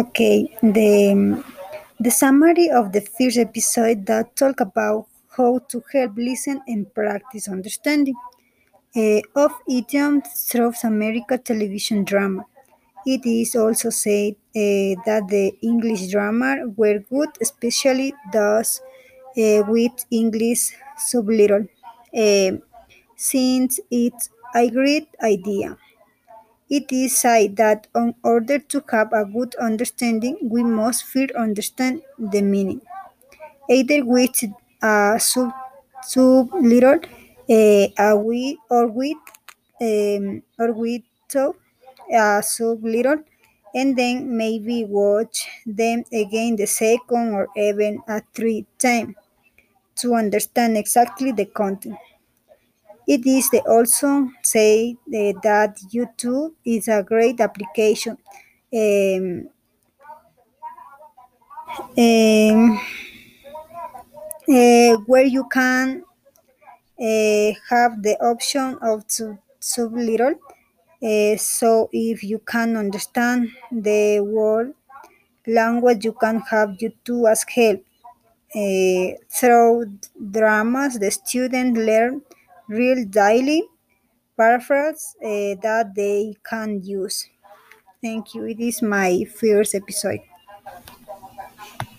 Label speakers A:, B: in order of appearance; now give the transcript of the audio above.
A: Okay, the the summary of the first episode that talk about how to help listen and practice understanding uh, of idioms through American television drama. It is also said uh, that the English drama were good, especially those uh, with English subtitle, uh, since it's a great idea. It is said that in order to have a good understanding, we must first understand the meaning, either with a sub, subtitle, uh, a with, or with um, or with so, a subtitle, and then maybe watch them again the second or even a third time to understand exactly the content. It is they also say eh, that YouTube is a great application um, um, eh, where you can eh, have the option of sub- subtitle. Eh, so if you can understand the word language, you can have YouTube as help. Through dramas, the student learn real daily paraphrase uh, that they can use. Thank you. It is my first episode.